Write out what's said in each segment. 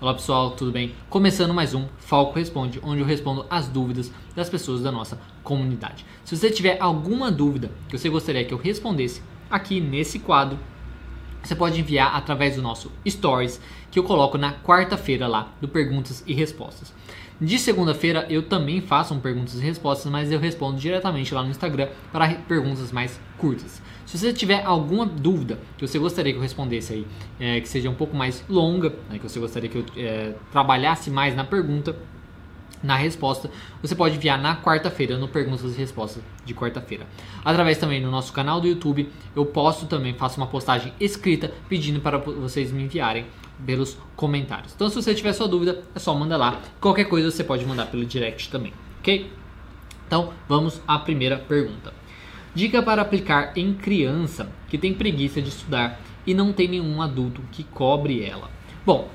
Olá pessoal, tudo bem? Começando mais um Falco Responde, onde eu respondo as dúvidas das pessoas da nossa comunidade. Se você tiver alguma dúvida que você gostaria que eu respondesse aqui nesse quadro, você pode enviar através do nosso Stories, que eu coloco na quarta-feira lá, do Perguntas e Respostas. De segunda-feira eu também faço um perguntas e respostas, mas eu respondo diretamente lá no Instagram para perguntas mais curtas. Se você tiver alguma dúvida que você gostaria que eu respondesse aí, é, que seja um pouco mais longa, né, que você gostaria que eu é, trabalhasse mais na pergunta, na resposta, você pode enviar na quarta-feira, no Perguntas e Respostas de quarta-feira. Através também no nosso canal do YouTube, eu posto também, faço uma postagem escrita pedindo para vocês me enviarem pelos comentários. Então, se você tiver sua dúvida, é só mandar lá. Qualquer coisa você pode mandar pelo direct também, ok? Então, vamos à primeira pergunta. Dica para aplicar em criança que tem preguiça de estudar e não tem nenhum adulto que cobre ela. Bom,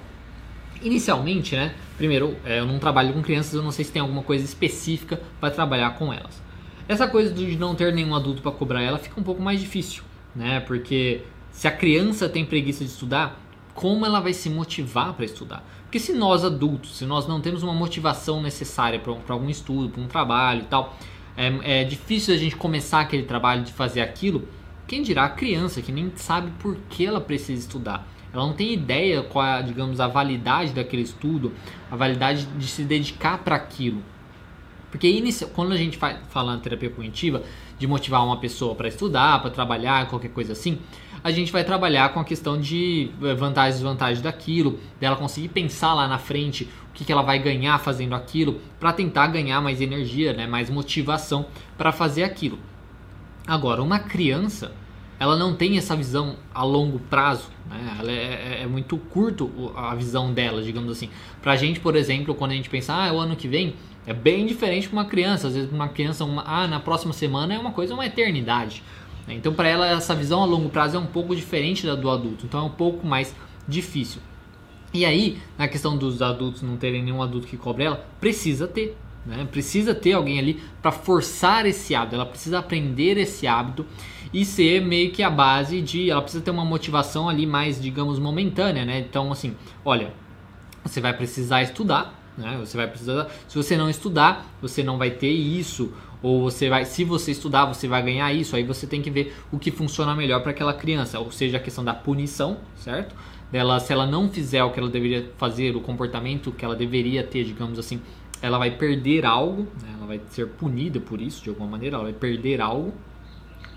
inicialmente, né? Primeiro, é, eu não trabalho com crianças, eu não sei se tem alguma coisa específica para trabalhar com elas. Essa coisa de não ter nenhum adulto para cobrar ela fica um pouco mais difícil, né? Porque se a criança tem preguiça de estudar, como ela vai se motivar para estudar. Porque se nós adultos, se nós não temos uma motivação necessária para algum estudo, para um trabalho e tal, é, é, difícil a gente começar aquele trabalho de fazer aquilo. Quem dirá a criança que nem sabe por que ela precisa estudar. Ela não tem ideia qual é, digamos, a validade daquele estudo, a validade de se dedicar para aquilo. Porque quando a gente fala na terapia cognitiva de motivar uma pessoa para estudar, para trabalhar, qualquer coisa assim, a gente vai trabalhar com a questão de eh, vantagens e desvantagens daquilo, dela conseguir pensar lá na frente o que, que ela vai ganhar fazendo aquilo, para tentar ganhar mais energia, né, mais motivação para fazer aquilo. Agora, uma criança, ela não tem essa visão a longo prazo, né? ela é, é, é, muito curto a visão dela, digamos assim. Pra gente, por exemplo, quando a gente pensa, ah, é o ano que vem, é bem diferente para uma criança. Às vezes, uma criança, uma, ah, na próxima semana é uma coisa, uma eternidade. Né? Então, para ela, essa visão a longo prazo é um pouco diferente da do adulto, então é um pouco mais difícil. E aí, na questão dos adultos não terem nenhum adulto que cobre ela, precisa ter. Né? Precisa ter alguém ali para forçar esse hábito, ela precisa aprender esse hábito e ser meio que a base de. Ela precisa ter uma motivação ali mais, digamos, momentânea, né? Então, assim, olha, você vai precisar estudar, né? Você vai precisar. Se você não estudar, você não vai ter isso ou você vai, se você estudar, você vai ganhar isso. Aí você tem que ver o que funciona melhor para aquela criança, ou seja, a questão da punição, certo? Dela, se ela não fizer o que ela deveria fazer, o comportamento que ela deveria ter, digamos assim, ela vai perder algo, né? ela vai ser punida por isso de alguma maneira, ela vai perder algo.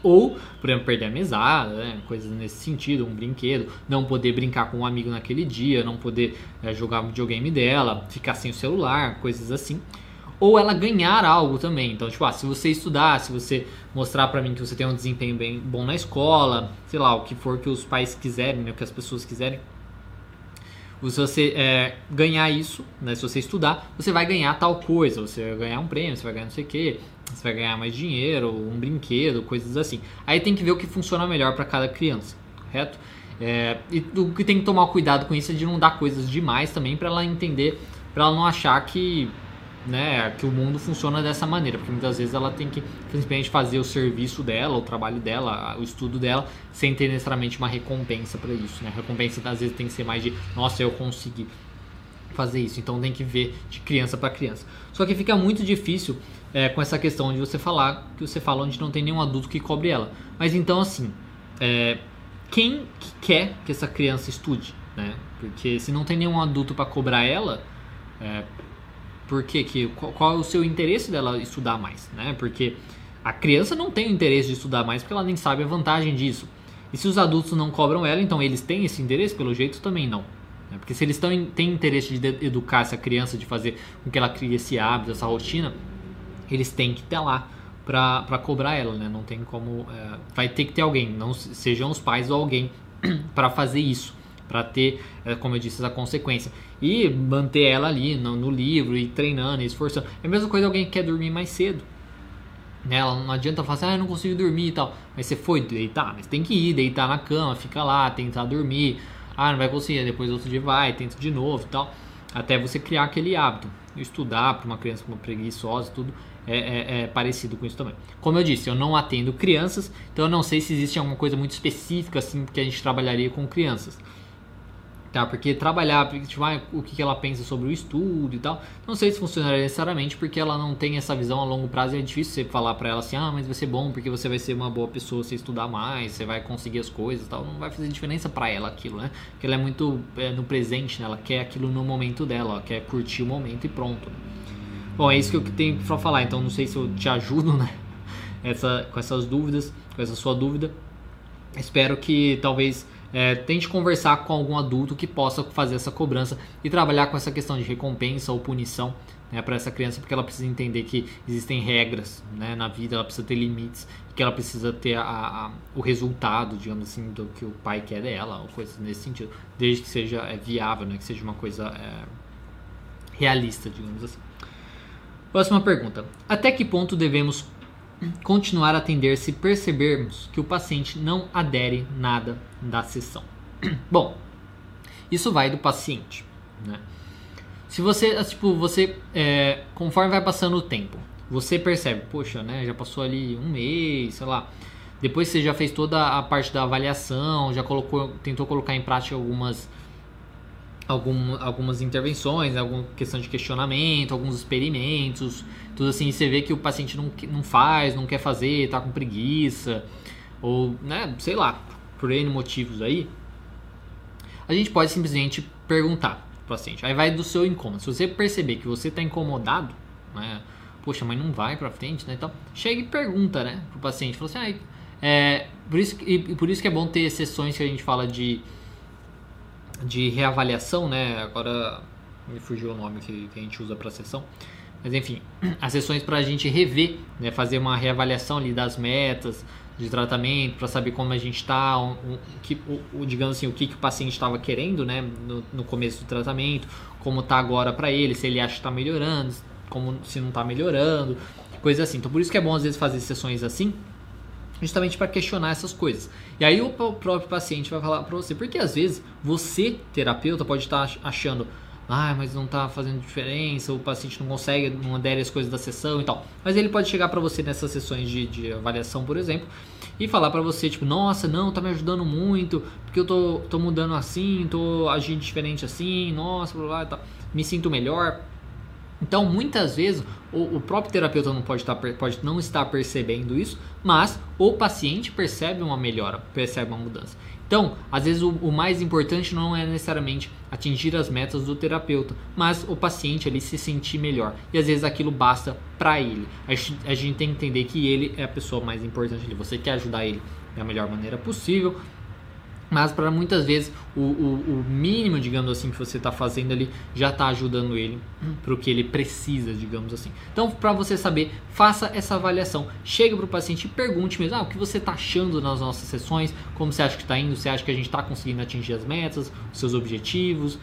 Ou, por exemplo, perder a mesada, né? coisas nesse sentido, um brinquedo, não poder brincar com um amigo naquele dia, não poder é, jogar videogame dela, ficar sem o celular, coisas assim ou ela ganhar algo também. Então, tipo, ah, se você estudar, se você mostrar para mim que você tem um desempenho bem bom na escola, sei lá, o que for que os pais quiserem, né, o que as pessoas quiserem, se você é, ganhar isso, né, se você estudar, você vai ganhar tal coisa, você vai ganhar um prêmio, você vai ganhar não sei o que, você vai ganhar mais dinheiro, um brinquedo, coisas assim. Aí tem que ver o que funciona melhor para cada criança, correto? É, e o que tem que tomar cuidado com isso é de não dar coisas demais também para ela entender, para ela não achar que né, que o mundo funciona dessa maneira, porque muitas vezes ela tem que simplesmente fazer o serviço dela, o trabalho dela, o estudo dela, sem ter necessariamente uma recompensa para isso. Né? A recompensa às vezes tem que ser mais de, nossa, eu consegui fazer isso. Então tem que ver de criança para criança. Só que fica muito difícil é, com essa questão de você falar que você fala onde não tem nenhum adulto que cobre ela. Mas então assim, é, quem que quer que essa criança estude, né? Porque se não tem nenhum adulto para cobrar ela, é, por que, que qual, qual, é o seu interesse dela estudar mais, né? Porque a criança não tem interesse de estudar mais porque ela nem sabe a vantagem disso. E se os adultos não cobram ela, então eles têm esse interesse? Pelo jeito também não. Né? Porque se eles tão, têm interesse de educar essa criança, de fazer com que ela crie esse hábito, essa rotina, eles têm que estar lá para cobrar ela, né? Não tem como. É, vai ter que ter alguém, não sejam os pais ou alguém para fazer isso para ter, é, como eu disse, essa consequência. E manter ela ali no, no livro e treinando e esforçando. É a mesma coisa alguém que quer dormir mais cedo. Né? Não adianta falar assim, ah, eu não consigo dormir e tal. Mas você foi deitar, mas tem que ir, deitar na cama, fica lá, tentar dormir. Ah, não vai conseguir, depois outro dia vai, tenta de novo e tal. Até você criar aquele hábito. Estudar para uma criança uma preguiçosa tudo é, é, é, parecido com isso também. Como eu disse, eu não atendo crianças, então eu não sei se existe alguma coisa muito específica assim que a gente trabalharia com crianças. Tá? Porque trabalhar, tipo, ah, o que ela pensa sobre o estudo e tal, não sei se funcionaria necessariamente porque ela não tem essa visão a longo prazo e é difícil você falar para ela assim, ah, mas vai ser bom porque você vai ser uma boa pessoa se estudar mais, você vai conseguir as coisas e tal, não vai fazer diferença para ela aquilo, né? Porque ela é muito é, no presente, né? Ela quer aquilo no momento dela, ela quer curtir o momento e pronto. Bom, é isso que eu tenho para falar, então não sei se eu te ajudo, né? Essa, com essas dúvidas, com essa sua dúvida. Espero que talvez é, tente conversar com algum adulto que possa fazer essa cobrança e trabalhar com essa questão de recompensa ou punição né, para essa criança, porque ela precisa entender que existem regras né, na vida, ela precisa ter limites, que ela precisa ter a, a, o resultado, digamos assim, do que o pai quer dela, ou coisas nesse sentido, desde que seja é, viável, né, que seja uma coisa é, realista, digamos assim. Próxima pergunta: Até que ponto devemos continuar a atender se percebermos que o paciente não adere nada da sessão. Bom, isso vai do paciente, né? Se você, tipo, você, é, conforme vai passando o tempo, você percebe, poxa, né, já passou ali um mês, sei lá, depois você já fez toda a parte da avaliação, já colocou, tentou colocar em prática algumas algum, algumas intervenções, alguma questão de questionamento, alguns experimentos, tudo assim, você vê que o paciente não, não faz, não quer fazer, está com preguiça, ou, né, sei lá, por N motivos aí, a gente pode simplesmente perguntar pro paciente. Aí vai do seu incômodo. Se você perceber que você está incomodado, né, poxa, mas não vai para frente, né, então, chega e pergunta, né, pro paciente, fala assim, ah, é, por isso, e por isso que é bom ter sessões que a gente fala de de reavaliação, né? Agora me fugiu o nome que, que a gente usa para sessão. Mas enfim, as sessões para a gente rever, né? fazer uma reavaliação ali das metas de tratamento, para saber como a gente está, um, um, o, digamos assim, o que, que o paciente estava querendo né? no, no começo do tratamento, como está agora para ele, se ele acha que está melhorando, como se não está melhorando, coisa assim. Então por isso que é bom às vezes fazer sessões assim, justamente para questionar essas coisas. E aí o próprio paciente vai falar para você, porque às vezes você, terapeuta, pode estar achando, ah, mas não está fazendo diferença, o paciente não consegue, não adere às coisas da sessão e tal. Mas ele pode chegar para você nessas sessões de, de avaliação, por exemplo, e falar para você, tipo, nossa, não, tá me ajudando muito, porque eu tô, tô mudando assim, tô agindo diferente assim, nossa, blá, blá, blá, me sinto melhor. Então, muitas vezes, o, o, próprio terapeuta não pode, estar, pode não estar percebendo isso, mas o paciente percebe uma melhora, percebe uma mudança. Então, às vezes, o, o mais importante não é necessariamente atingir as metas do terapeuta, mas o paciente ali se sentir melhor. E às vezes aquilo basta para ele. A gente, a gente tem que entender que ele é a pessoa mais importante ali. Você quer ajudar ele da melhor maneira possível, mas para muitas vezes o, o, o, mínimo, digamos assim, que você está fazendo ali já está ajudando ele para o que ele precisa, digamos assim. Então, para você saber, faça essa avaliação. Chega para o paciente e pergunte mesmo: ah, o que você está achando nas nossas sessões? Como você acha que está indo? Você acha que a gente está conseguindo atingir as metas, os seus objetivos?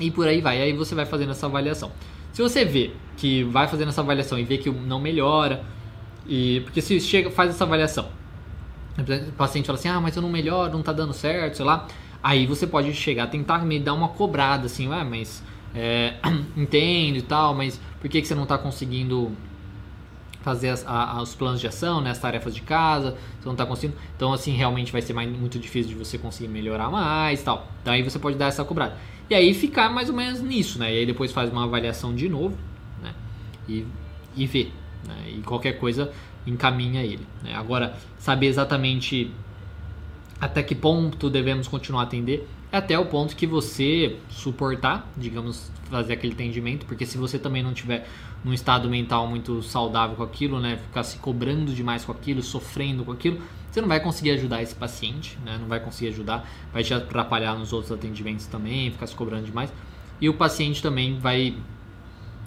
E por aí vai. Aí você vai fazendo essa avaliação. Se você vê que vai fazendo essa avaliação e vê que não melhora, e porque se chega, faz essa avaliação o paciente fala assim, ah, mas eu não melhoro, não tá dando certo, sei lá. Aí você pode chegar, tentar me dar uma cobrada, assim, ué, mas é, entendo e tal, mas por que, que você não tá conseguindo fazer as, a, os planos de ação, né, as tarefas de casa, você não está conseguindo. Então, assim, realmente vai ser mais, muito difícil de você conseguir melhorar mais tal. Então, aí você pode dar essa cobrada. E aí ficar mais ou menos nisso, né? E aí depois faz uma avaliação de novo, né? E, e vê. Né? E qualquer coisa encaminha ele. Né? Agora, saber exatamente até que ponto devemos continuar a atender é até o ponto que você suportar, digamos, fazer aquele atendimento, porque se você também não tiver num estado mental muito saudável com aquilo, né, ficar se cobrando demais com aquilo, sofrendo com aquilo, você não vai conseguir ajudar esse paciente, né, não vai conseguir ajudar, vai te atrapalhar nos outros atendimentos também, ficar se cobrando demais, e o paciente também vai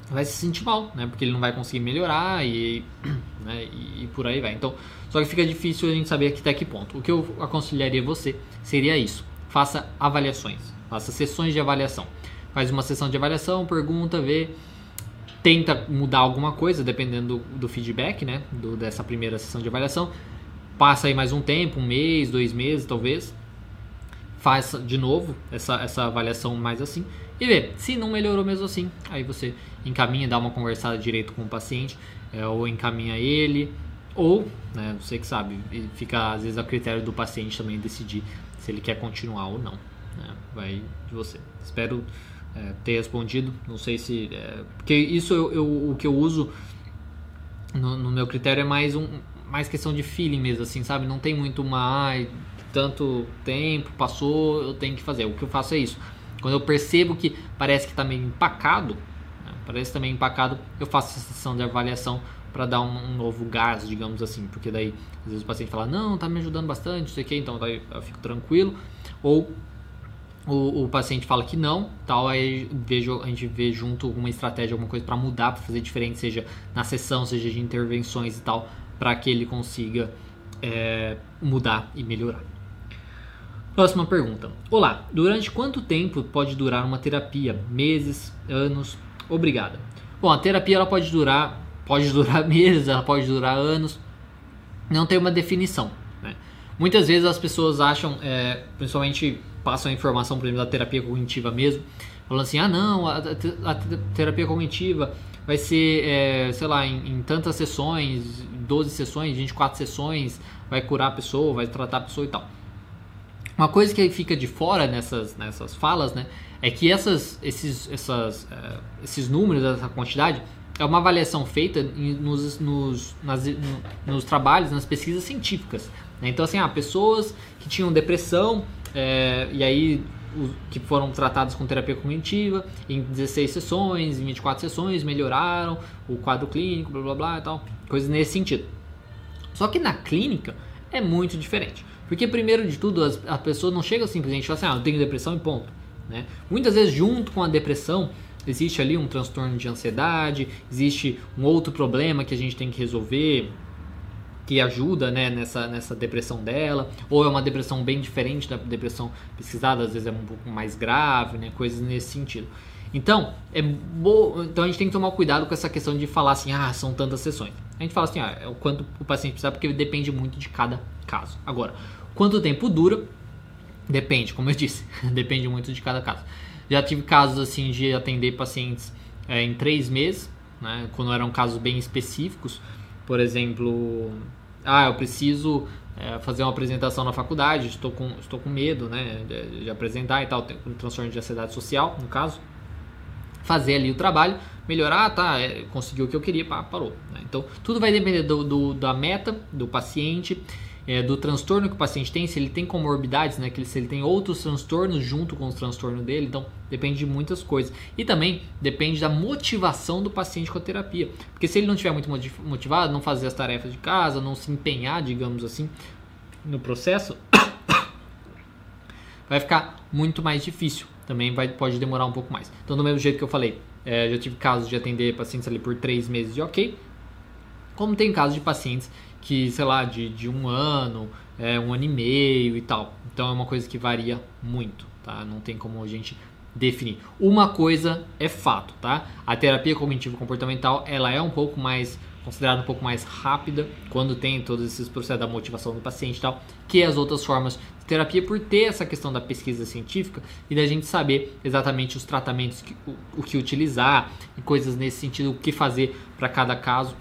vai se sentir mal, né? Porque ele não vai conseguir melhorar e, né? e, por aí vai. Então, só que fica difícil a gente saber até que ponto. O que eu aconselharia você seria isso: faça avaliações, faça sessões de avaliação. Faz uma sessão de avaliação, pergunta, vê, tenta mudar alguma coisa dependendo do, do feedback, né? Do, dessa primeira sessão de avaliação. Passa aí mais um tempo, um mês, dois meses, talvez. Faça de novo essa, essa avaliação mais assim e ver se não melhorou mesmo assim. Aí você encaminha, dá uma conversada direito com o paciente, é, ou encaminha ele, ou, né, você que sabe, fica às vezes a critério do paciente também decidir se ele quer continuar ou não. Né? Vai de você. Espero é, ter respondido. Não sei se. É, porque isso eu, eu, o que eu uso no, no, meu critério é mais um mais questão de feeling mesmo, assim, sabe? Não tem muito uma. Ai, tanto tempo passou, eu tenho que fazer. O que eu faço é isso. Quando eu percebo que parece que está meio empacado, né? parece também tá empacado, eu faço essa sessão de avaliação para dar um, um, novo gás, digamos assim, porque daí às vezes o paciente fala, não, tá me ajudando bastante, não sei o que, então daí eu fico tranquilo, ou o, o, paciente fala que não, tal, aí vejo, a gente vê junto uma estratégia, alguma coisa para mudar, para fazer diferente, seja na sessão, seja de intervenções e tal, para que ele consiga é, mudar e melhorar. Próxima pergunta. Olá, durante quanto tempo pode durar uma terapia? Meses, anos? Obrigada. Bom, a terapia ela pode durar, pode durar meses, ela pode durar anos. Não tem uma definição. Né? Muitas vezes as pessoas acham, é, principalmente passam a informação, por exemplo, da terapia cognitiva mesmo, falando assim, ah não, a, a terapia cognitiva vai ser, é, sei lá, em, em, tantas sessões, 12 sessões, 24 sessões, vai curar a pessoa, vai tratar a pessoa e tal. Uma coisa que fica de fora nessas, nessas falas, né, é que essas, esses, essas, é, esses números, essa quantidade, é uma avaliação feita nos, nos, nas, nos trabalhos, nas pesquisas científicas. Né? Então, assim, ah, pessoas que tinham depressão é, e aí que foram tratados com terapia cognitiva em 16 sessões, em 24 sessões, melhoraram o quadro clínico, blá blá blá e tal, coisas nesse sentido. Só que na clínica é muito diferente. Porque, primeiro de tudo, as, a pessoa não chega simplesmente e fala assim, ah, eu tenho depressão e ponto. Né? Muitas vezes, junto com a depressão, existe ali um transtorno de ansiedade, existe um outro problema que a gente tem que resolver, que ajuda né, nessa, nessa depressão dela, ou é uma depressão bem diferente da depressão pesquisada, às vezes é um pouco mais grave, né, coisas nesse sentido. Então, é bo... então a gente tem que tomar cuidado com essa questão de falar assim, ah, são tantas sessões. A gente fala assim, ah, é o quanto o paciente precisa, porque depende muito de cada caso. Agora, quanto tempo dura? Depende, como eu disse, depende muito de cada caso. Já tive casos assim de atender pacientes é, em três meses, né, quando eram casos bem específicos. Por exemplo, ah, eu preciso é, fazer uma apresentação na faculdade, estou com, estou com medo né, de, de apresentar e tal, um transtorno de ansiedade social, no caso. Fazer ali o trabalho, melhorar, tá, é, conseguiu o que eu queria, pá, parou. Né? Então, tudo vai depender do, do, da meta do paciente é, do transtorno que o paciente tem, se ele tem comorbidades, né, que ele, se ele tem outros transtornos junto com o transtorno dele, então depende de muitas coisas. E também depende da motivação do paciente com a terapia, porque se ele não estiver muito motivado, não fazer as tarefas de casa, não se empenhar, digamos assim, no processo, vai ficar muito mais difícil. Também vai, pode demorar um pouco mais. Então, do mesmo jeito que eu falei, é, já tive casos de atender pacientes ali por três meses de ok, como tem casos de pacientes que, sei lá, de, de um ano, é, um ano e meio e tal. Então é uma coisa que varia muito, tá? Não tem como a gente definir. Uma coisa é fato, tá? A terapia cognitivo comportamental, ela é um pouco mais considerada um pouco mais rápida quando tem todos esses processos da motivação do paciente e tal, que as outras formas de terapia por ter essa questão da pesquisa científica e da gente saber exatamente os tratamentos que, o, o que utilizar e coisas nesse sentido, o que fazer para cada caso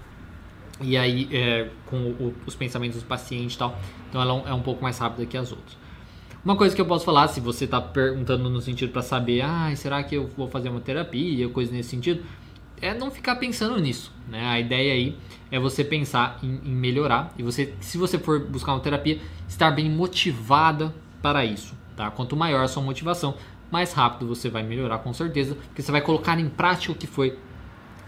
e aí é, com o, os pensamentos do paciente e tal. Então ela é um pouco mais rápida que as outras. Uma coisa que eu posso falar, se você está perguntando no sentido para saber, ah, será que eu vou fazer uma terapia, coisa nesse sentido, é não ficar pensando nisso, né? A ideia aí é você pensar em, em melhorar e você, se você for buscar uma terapia, estar bem motivada para isso, tá? Quanto maior a sua motivação, mais rápido você vai melhorar com certeza, porque você vai colocar em prática o que foi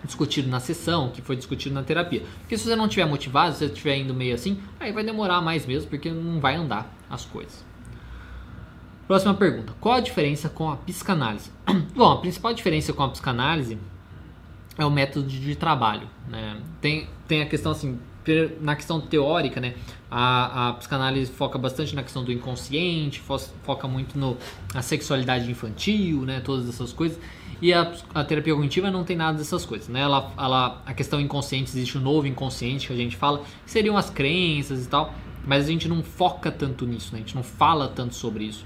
discutido na sessão, que foi discutido na terapia. Porque se você não estiver motivado, se você estiver indo meio assim, aí vai demorar mais mesmo, porque não vai andar as coisas. Próxima pergunta: Qual a diferença com a psicanálise? Bom, a principal diferença com a psicanálise é o método de trabalho. Né? Tem, tem a questão assim, na questão teórica, né? A, a psicanálise foca bastante na questão do inconsciente, fo foca muito no, na sexualidade infantil, né? Todas essas coisas. E a, a, terapia cognitiva não tem nada dessas coisas, né? Ela, ela, a questão inconsciente, existe o novo inconsciente que a gente fala, que seriam as crenças e tal, mas a gente não foca tanto nisso, né? A gente não fala tanto sobre isso.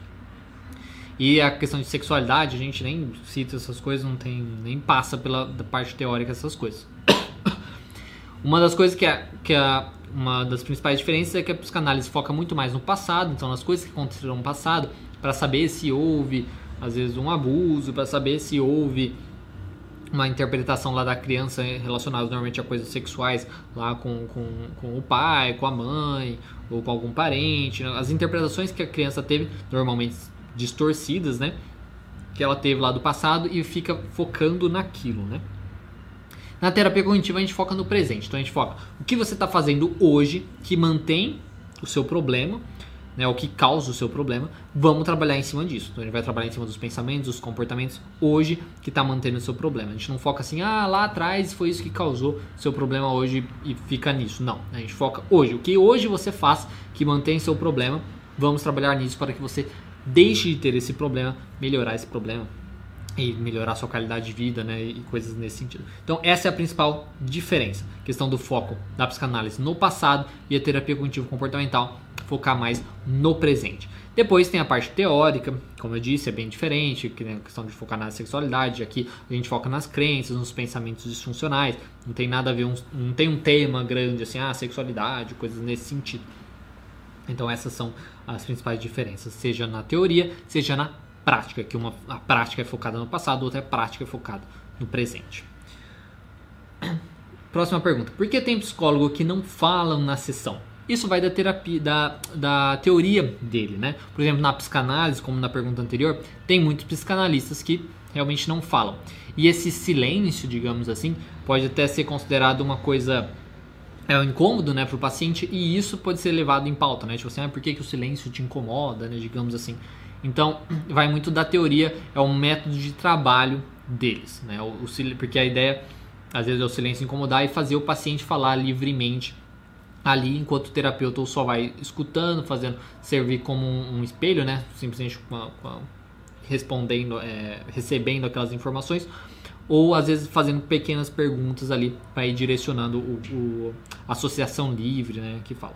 E a questão de sexualidade, a gente nem cita essas coisas, não tem nem passa pela parte teórica essas coisas. Uma das coisas que é, que é uma das principais diferenças é que a psicanálise foca muito mais no passado, então nas coisas que aconteceram no passado, para saber se houve, às vezes, um abuso, para saber se houve uma interpretação lá da criança relacionada normalmente a coisas sexuais lá com, com, com o pai, com a mãe ou com algum parente. Né? As interpretações que a criança teve, normalmente distorcidas, né? Que ela teve lá do passado e fica focando naquilo, né? Na terapia cognitiva a gente foca no presente, então a gente foca o que você está fazendo hoje que mantém o seu problema né, o que causa o seu problema, vamos trabalhar em cima disso. Então a gente vai trabalhar em cima dos pensamentos, dos comportamentos hoje que está mantendo o seu problema. A gente não foca assim, ah, lá atrás foi isso que causou seu problema hoje e fica nisso. Não, a gente foca hoje. O que hoje você faz que mantém seu problema, vamos trabalhar nisso para que você deixe de ter esse problema, melhorar esse problema e melhorar sua qualidade de vida, né, e coisas nesse sentido. Então essa é a principal diferença, questão do foco da psicanálise no passado e a terapia cognitivo comportamental focar mais no presente. Depois tem a parte teórica, como eu disse, é bem diferente, que é a questão de focar na sexualidade. Aqui a gente foca nas crenças, nos pensamentos disfuncionais. Não tem nada a ver, um, não tem um tema grande assim, ah, sexualidade, coisas nesse sentido. Então essas são as principais diferenças, seja na teoria, seja na prática, que uma a prática é focada no passado, outra é prática focada no presente. Próxima pergunta: Por que tem psicólogo que não falam na sessão? Isso vai da terapia, da, da teoria dele, né? Por exemplo, na psicanálise, como na pergunta anterior, tem muitos psicanalistas que realmente não falam. E esse silêncio, digamos assim, pode até ser considerado uma coisa é um incômodo, né, para o paciente e isso pode ser levado em pauta, né? Tipo assim, ah, por que, que o silêncio te incomoda, né? Digamos assim. Então, vai muito da teoria, é um método de trabalho deles, né? O, o, porque a ideia, às vezes, é o silêncio incomodar e fazer o paciente falar livremente ali enquanto o terapeuta só vai escutando, fazendo servir como um, um espelho, né? Simplesmente com a, com a, respondendo, é, recebendo aquelas informações, ou às vezes fazendo pequenas perguntas ali para ir direcionando o, o, associação livre, né? Que fala.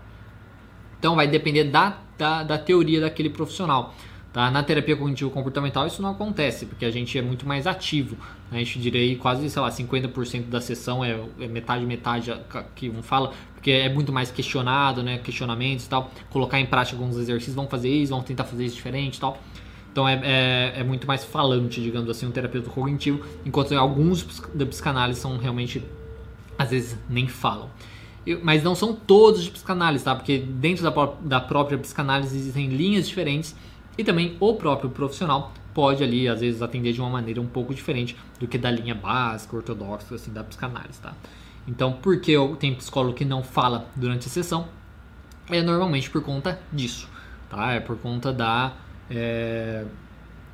Então vai depender da, da, da teoria daquele profissional. Tá? Na terapia cognitivo-comportamental isso não acontece, porque a gente é muito mais ativo. Né? A gente diria quase, sei lá, 50% da sessão é, é, metade, metade que um fala, porque é muito mais questionado, né? questionamentos e tal. Colocar em prática alguns exercícios, vão fazer isso, vão tentar fazer isso diferente e tal. Então é, é, é, muito mais falante, digamos assim, um terapeuta cognitivo, enquanto alguns da psicanálise são realmente, às vezes, nem falam. Mas não são todos de psicanálise, tá? Porque dentro da, da própria psicanálise existem linhas diferentes e também o próprio profissional pode ali, às vezes, atender de uma maneira um pouco diferente do que da linha básica, ortodoxa, assim, da psicanálise, tá? Então, por que tem psicólogo que não fala durante a sessão? É normalmente por conta disso, tá? É por conta da, é,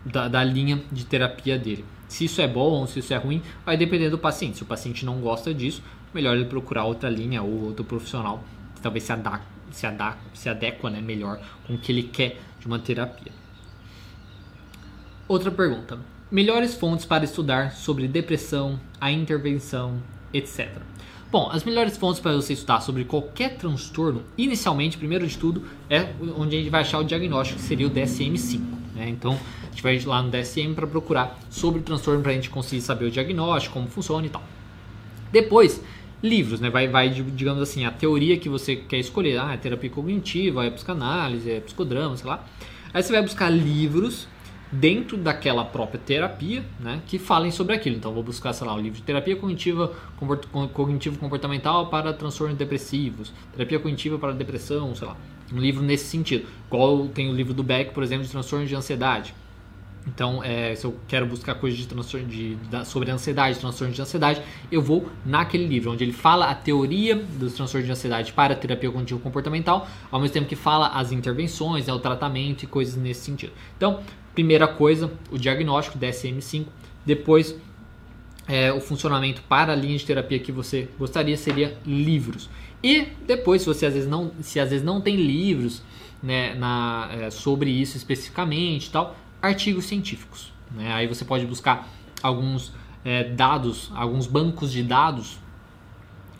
da, da linha de terapia dele. Se isso é bom, se isso é ruim, vai depender do paciente. Se o paciente não gosta disso, melhor ele procurar outra linha ou outro profissional que talvez se, adapte, se, adapte, se adequa né, melhor com o que ele quer de uma terapia. Outra pergunta: melhores fontes para estudar sobre depressão, a intervenção, etc. Bom, as melhores fontes para você estudar sobre qualquer transtorno, inicialmente, primeiro de tudo, é onde a gente vai achar o diagnóstico, que seria o DSM-5. Né? Então, a gente vai lá no DSM para procurar sobre o transtorno para a gente conseguir saber o diagnóstico, como funciona e tal. Depois, livros, né? Vai, vai, digamos assim, a teoria que você quer escolher. Ah, é terapia cognitiva, é psicanálise, é psicodrama, sei lá. Aí você vai buscar livros dentro daquela própria terapia, né, que falem sobre aquilo. Então, vou buscar, sei lá, o livro de terapia cognitiva, cognitivo comportamental para transtornos depressivos, terapia cognitiva para depressão, sei lá, um livro nesse sentido. Igual tem o livro do Beck, por exemplo, de transtornos de ansiedade. Então, é, se eu quero buscar coisas de transtorno de, de, sobre ansiedade, transtorno de ansiedade, eu vou naquele livro, onde ele fala a teoria dos transtornos de ansiedade para a terapia cognitivo comportamental, ao mesmo tempo que fala as intervenções, né, o tratamento e coisas nesse sentido. Então, primeira coisa, o diagnóstico DSM-5, depois é, o funcionamento para a linha de terapia que você gostaria seria livros. E depois, se você às vezes não, se às vezes não tem livros né, na, é, sobre isso especificamente tal, artigos científicos. Né? Aí você pode buscar alguns é, dados, alguns bancos de dados,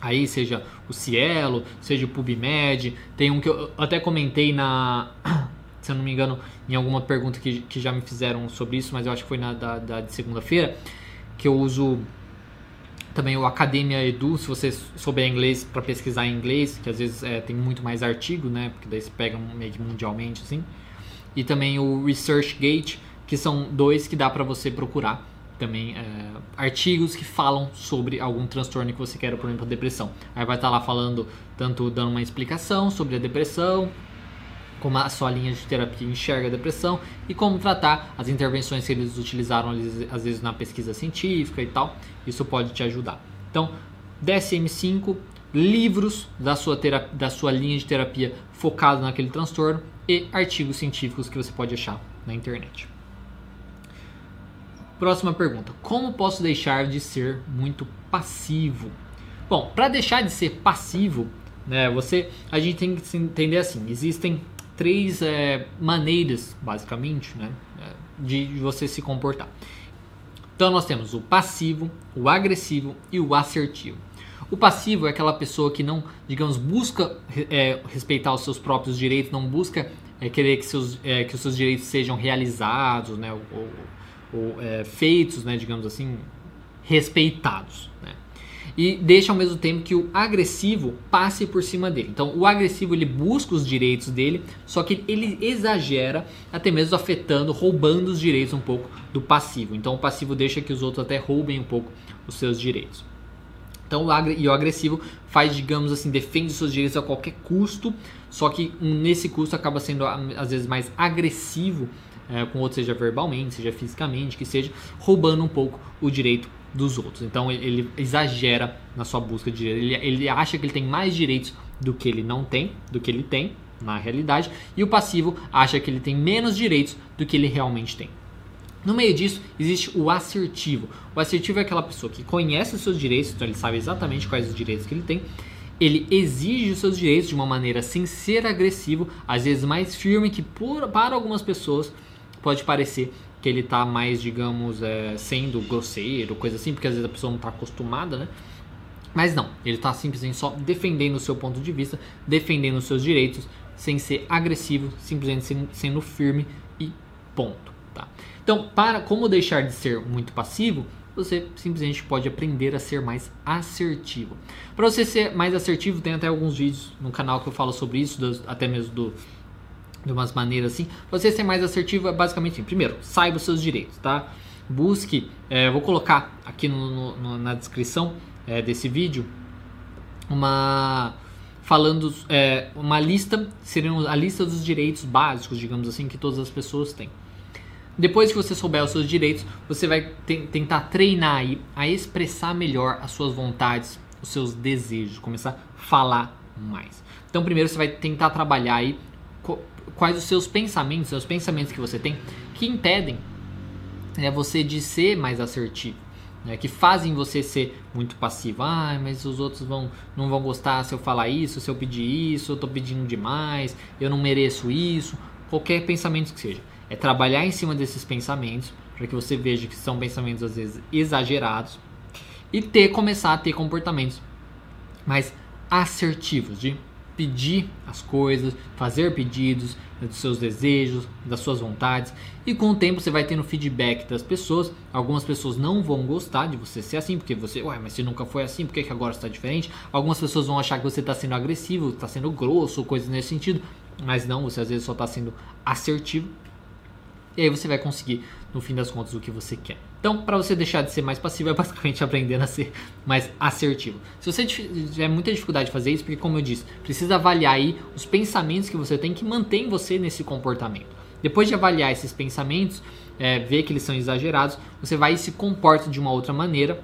aí seja o Cielo, seja o PubMed, tem um que eu até comentei na, se eu não me engano, em alguma pergunta que, que já me fizeram sobre isso, mas eu acho que foi na da, da de segunda-feira, que eu uso também o Academia Edu, se você souber inglês para pesquisar em inglês, que às vezes é, tem muito mais artigo, né? Porque daí você pega meio que mundialmente assim e também o ResearchGate, que são dois que dá para você procurar também é, artigos que falam sobre algum transtorno que você quer, por exemplo, a depressão. Aí vai estar tá lá falando, tanto dando uma explicação sobre a depressão, como a sua linha de terapia enxerga a depressão e como tratar as intervenções que eles utilizaram às vezes na pesquisa científica e tal. Isso pode te ajudar. Então, DSM-5, livros da sua, terapia, da sua linha de terapia focado naquele transtorno e artigos científicos que você pode achar na internet. Próxima pergunta: Como posso deixar de ser muito passivo? Bom, para deixar de ser passivo, né, você, a gente tem que entender assim: existem três é, maneiras, basicamente, né, de, de você se comportar. Então nós temos o passivo, o agressivo e o assertivo. O passivo é aquela pessoa que não, digamos, busca é, respeitar os seus próprios direitos, não busca é, querer que, seus, é, que os seus direitos sejam realizados, né, ou, ou é, feitos, né, digamos assim, respeitados. Né? E deixa ao mesmo tempo que o agressivo passe por cima dele. Então, o agressivo ele busca os direitos dele, só que ele exagera, até mesmo afetando, roubando os direitos um pouco do passivo. Então, o passivo deixa que os outros até roubem um pouco os seus direitos. Então, e o agressivo faz, digamos assim, defende seus direitos a qualquer custo, só que nesse custo acaba sendo às vezes mais agressivo é, com o outro, seja verbalmente, seja fisicamente, que seja, roubando um pouco o direito dos outros. Então ele, exagera na sua busca de direito, ele, ele acha que ele tem mais direitos do que ele não tem, do que ele tem na realidade, e o passivo acha que ele tem menos direitos do que ele realmente tem. No meio disso, existe o assertivo. O assertivo é aquela pessoa que conhece os seus direitos, então ele sabe exatamente quais os direitos que ele tem. Ele exige os seus direitos de uma maneira sem ser agressivo, às vezes mais firme, que por, para algumas pessoas pode parecer que ele está mais, digamos, é, sendo grosseiro, coisa assim, porque às vezes a pessoa não está acostumada, né? Mas não, ele está simplesmente só defendendo o seu ponto de vista, defendendo os seus direitos, sem ser agressivo, simplesmente sendo, sendo firme e ponto. Tá? Então, para como deixar de ser muito passivo, você simplesmente pode aprender a ser mais assertivo. Para você ser mais assertivo, tem até alguns vídeos no canal que eu falo sobre isso, até mesmo do de umas maneiras assim. Você ser mais assertivo é basicamente assim. Primeiro, saiba os seus direitos, tá? Busque, é, vou colocar aqui no, no, na descrição é, desse vídeo uma falando é, uma lista, seriam a lista dos direitos básicos, digamos assim, que todas as pessoas têm. Depois que você souber os seus direitos, você vai te tentar treinar aí a expressar melhor as suas vontades, os seus desejos, começar a falar mais. Então, primeiro você vai tentar trabalhar aí quais os seus pensamentos, os pensamentos que você tem que impedem né, você de ser mais assertivo, né, que fazem você ser muito passivo. Ah, mas os outros vão não vão gostar se eu falar isso, se eu pedir isso, eu estou pedindo demais, eu não mereço isso, qualquer pensamento que seja. É trabalhar em cima desses pensamentos para que você veja que são pensamentos às vezes exagerados e ter começar a ter comportamentos mais assertivos de pedir as coisas, fazer pedidos dos seus desejos, das suas vontades, e com o tempo você vai tendo feedback das pessoas. Algumas pessoas não vão gostar de você ser assim, porque você, ué, mas se nunca foi assim, por que, que agora está diferente? Algumas pessoas vão achar que você está sendo agressivo, está sendo grosso, coisas nesse sentido, mas não, você às vezes só está sendo assertivo. E aí você vai conseguir, no fim das contas, o que você quer. Então, para você deixar de ser mais passivo, é basicamente aprender a ser mais assertivo. Se você tiver muita dificuldade de fazer isso, porque como eu disse, precisa avaliar aí os pensamentos que você tem que mantém você nesse comportamento. Depois de avaliar esses pensamentos, é, ver que eles são exagerados, você vai e se comporta de uma outra maneira.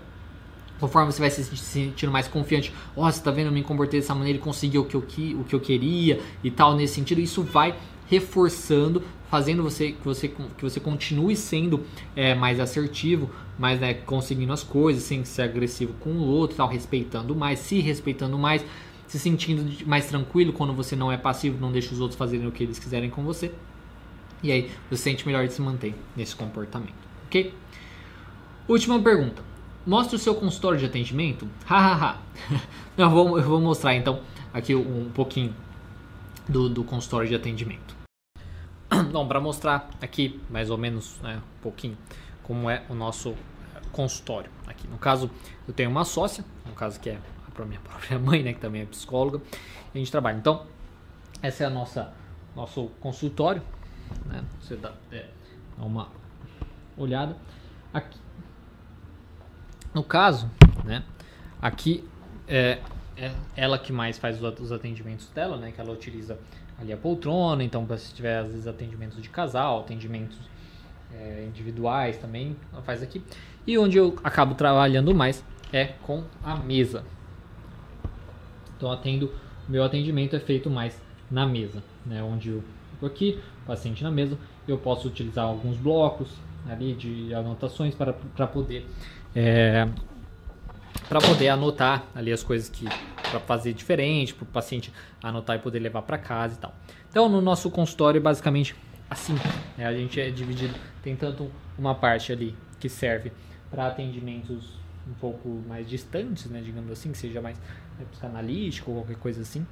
Conforme você vai se sentindo mais confiante, ó, oh, você tá vendo, eu me comportei dessa maneira e consegui o que, eu, o que eu queria e tal, nesse sentido, isso vai reforçando, fazendo você que você, que você continue sendo é, mais assertivo, mais né, conseguindo as coisas, sem ser agressivo com o outro, tal, respeitando mais, se respeitando mais, se sentindo mais tranquilo quando você não é passivo, não deixa os outros fazerem o que eles quiserem com você. E aí você sente melhor de se manter nesse comportamento, ok? Última pergunta. Mostre o seu consultório de atendimento? Hahaha. eu, vou, eu vou mostrar então aqui um pouquinho do, do consultório de atendimento. Bom, para mostrar aqui mais ou menos né, um pouquinho como é o nosso consultório aqui. No caso, eu tenho uma sócia, no caso que é a minha própria mãe, né, que também é psicóloga, a gente trabalha. Então, essa é a nossa nosso consultório. né? Você dá, é, dá uma olhada. Aqui, no caso, né? Aqui é, é ela que mais faz os atendimentos dela, né? Que ela utiliza ali a poltrona, então se tiver às vezes atendimentos de casal, atendimentos é, individuais também, ela faz aqui. E onde eu acabo trabalhando mais é com a mesa. Então atendo, meu atendimento é feito mais na mesa, né? Onde eu fico aqui, paciente na mesa, eu posso utilizar alguns blocos ali de anotações para, para poder é, para poder anotar ali as coisas que para fazer diferente, para o paciente anotar e poder levar para casa e tal. Então, no nosso consultório, basicamente assim, né? a gente é dividido, tem tanto uma parte ali que serve para atendimentos um pouco mais distantes, né, digamos assim, que seja mais né, psicanalítico ou qualquer coisa assim,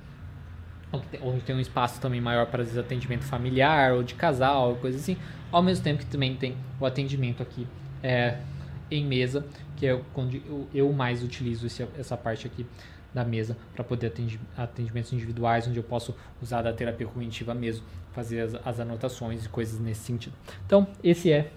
onde tem um espaço também maior para vezes, atendimento familiar ou de casal, coisa assim, ao mesmo tempo que também tem o atendimento aqui é, em mesa, que é onde eu mais utilizo esse, essa parte aqui da mesa para poder atender atendimentos individuais, onde eu posso usar da terapia cognitiva mesmo, fazer as, as anotações e coisas nesse sentido. Então, esse é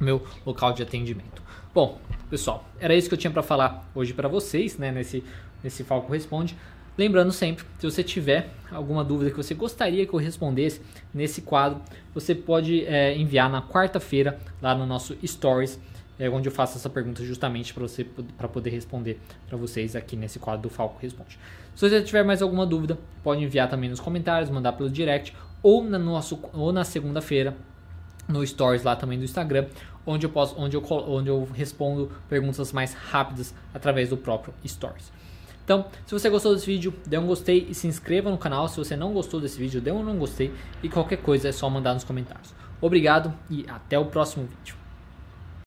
meu local de atendimento. Bom, pessoal, era isso que eu tinha para falar hoje para vocês, né, nesse, nesse Falco Responde. Lembrando sempre, se você tiver alguma dúvida que você gostaria que eu respondesse nesse quadro, você pode é, enviar na quarta-feira lá no nosso Stories é onde eu faço essa pergunta justamente para você para poder responder para vocês aqui nesse quadro do Falco Responde. Se você tiver mais alguma dúvida, pode enviar também nos comentários, mandar pelo direct ou na nosso ou na segunda-feira no stories lá também do Instagram, onde eu posso onde eu onde eu respondo perguntas mais rápidas através do próprio stories. Então, se você gostou desse vídeo, dê um gostei e se inscreva no canal. Se você não gostou desse vídeo, dê um não gostei e qualquer coisa é só mandar nos comentários. Obrigado e até o próximo vídeo.